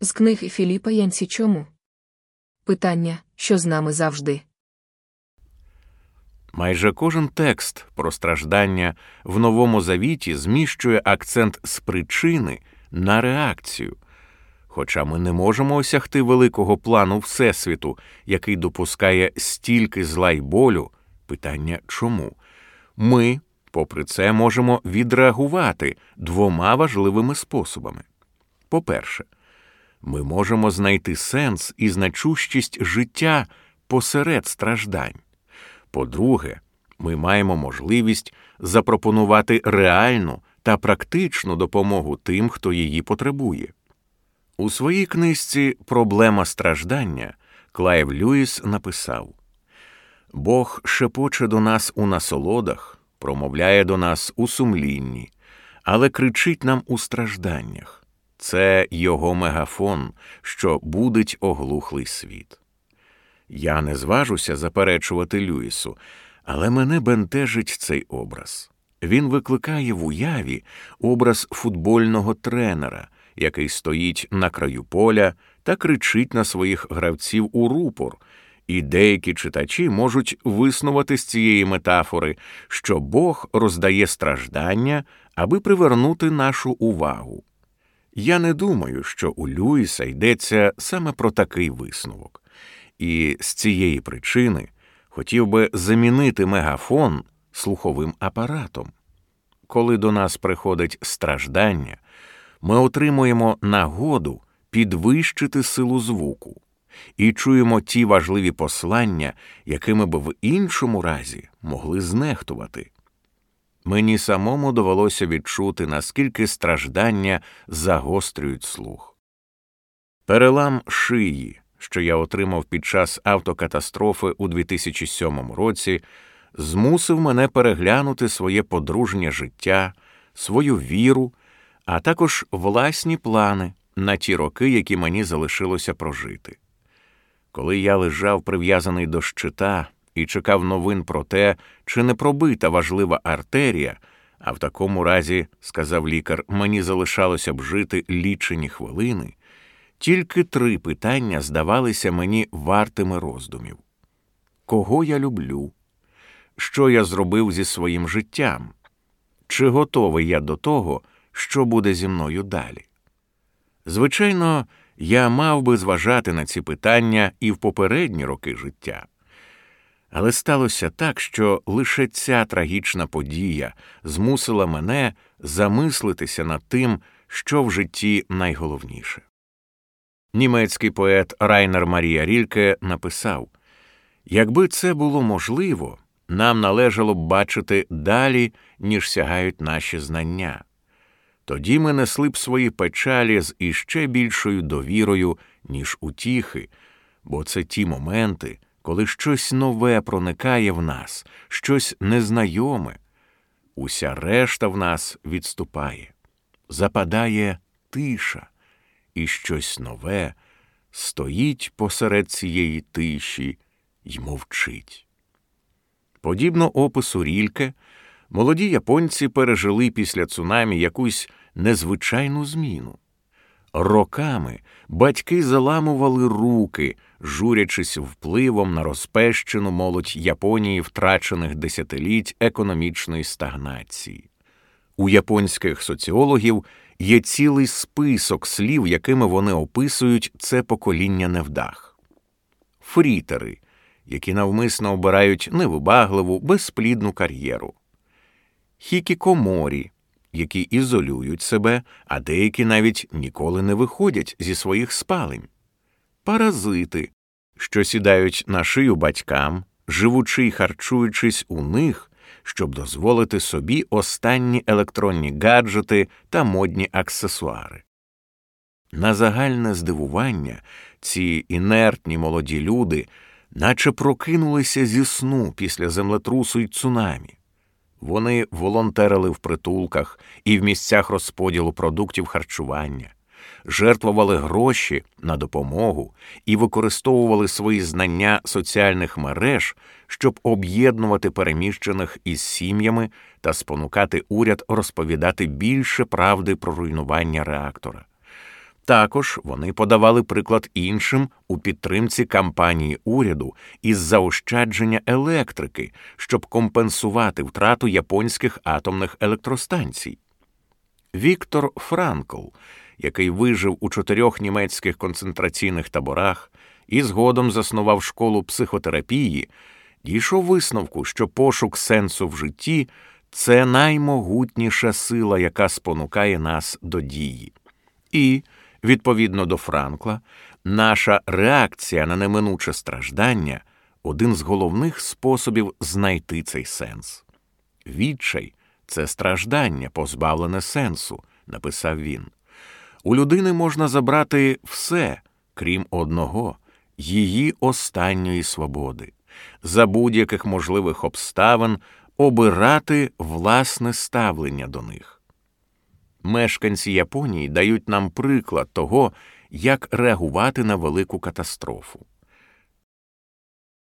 З книги Філіпа Янсі чому? Питання, що з нами завжди. Майже кожен текст про страждання в Новому Завіті зміщує акцент з причини на реакцію. Хоча ми не можемо осягти великого плану Всесвіту, який допускає стільки зла й болю, питання чому, ми, попри це, можемо відреагувати двома важливими способами. По-перше, ми можемо знайти сенс і значущість життя посеред страждань. По-друге, ми маємо можливість запропонувати реальну та практичну допомогу тим, хто її потребує. У своїй книжці Проблема страждання Клайв Льюіс написав Бог шепоче до нас у насолодах, промовляє до нас у сумлінні, але кричить нам у стражданнях. Це його мегафон, що будить оглухлий світ. Я не зважуся заперечувати Люїсу, але мене бентежить цей образ. Він викликає в уяві образ футбольного тренера, який стоїть на краю поля та кричить на своїх гравців у рупор, і деякі читачі можуть виснувати з цієї метафори, що Бог роздає страждання, аби привернути нашу увагу. Я не думаю, що у Люїса йдеться саме про такий висновок, і з цієї причини хотів би замінити мегафон слуховим апаратом. Коли до нас приходить страждання, ми отримуємо нагоду підвищити силу звуку і чуємо ті важливі послання, якими б в іншому разі могли знехтувати. Мені самому довелося відчути, наскільки страждання загострюють слух. Перелам шиї, що я отримав під час автокатастрофи у 2007 році, змусив мене переглянути своє подружнє життя, свою віру, а також власні плани на ті роки, які мені залишилося прожити. Коли я лежав прив'язаний до щита і чекав новин про те, чи не пробита важлива артерія, а в такому разі, сказав лікар, мені залишалося б жити лічені хвилини, тільки три питання здавалися мені вартими роздумів: кого я люблю, що я зробив зі своїм життям, чи готовий я до того, що буде зі мною далі? Звичайно, я мав би зважати на ці питання і в попередні роки життя. Але сталося так, що лише ця трагічна подія змусила мене замислитися над тим, що в житті найголовніше. Німецький поет Райнер Марія Рільке написав Якби це було можливо, нам належало б бачити далі, ніж сягають наші знання. Тоді ми несли б свої печалі з іще більшою довірою, ніж утіхи, бо це ті моменти, коли щось нове проникає в нас, щось незнайоме, уся решта в нас відступає, западає тиша, і щось нове стоїть посеред цієї тиші й мовчить. Подібно опису рільке, молоді японці пережили після цунамі якусь незвичайну зміну. Роками батьки заламували руки, журячись впливом на розпещену молодь Японії втрачених десятиліть економічної стагнації. У японських соціологів є цілий список слів, якими вони описують це покоління невдах. Фрітери, які навмисно обирають невибагливу, безплідну кар'єру, хікікоморі, які ізолюють себе, а деякі навіть ніколи не виходять зі своїх спалень, паразити, що сідають на шию батькам, живучи й харчуючись у них, щоб дозволити собі останні електронні гаджети та модні аксесуари. На загальне здивування ці інертні молоді люди, наче прокинулися зі сну після землетрусу й цунамі. Вони волонтерили в притулках і в місцях розподілу продуктів харчування, жертвували гроші на допомогу і використовували свої знання соціальних мереж, щоб об'єднувати переміщених із сім'ями та спонукати уряд розповідати більше правди про руйнування реактора. Також вони подавали приклад іншим у підтримці кампанії уряду із заощадження електрики, щоб компенсувати втрату японських атомних електростанцій. Віктор Франкл, який вижив у чотирьох німецьких концентраційних таборах і згодом заснував школу психотерапії, дійшов висновку, що пошук сенсу в житті це наймогутніша сила, яка спонукає нас до дії. І, відповідно до Франкла, наша реакція на неминуче страждання один з головних способів знайти цей сенс. Відчай це страждання, позбавлене сенсу, написав він. У людини можна забрати все, крім одного, її останньої свободи, за будь-яких можливих обставин обирати власне ставлення до них. Мешканці Японії дають нам приклад того, як реагувати на велику катастрофу.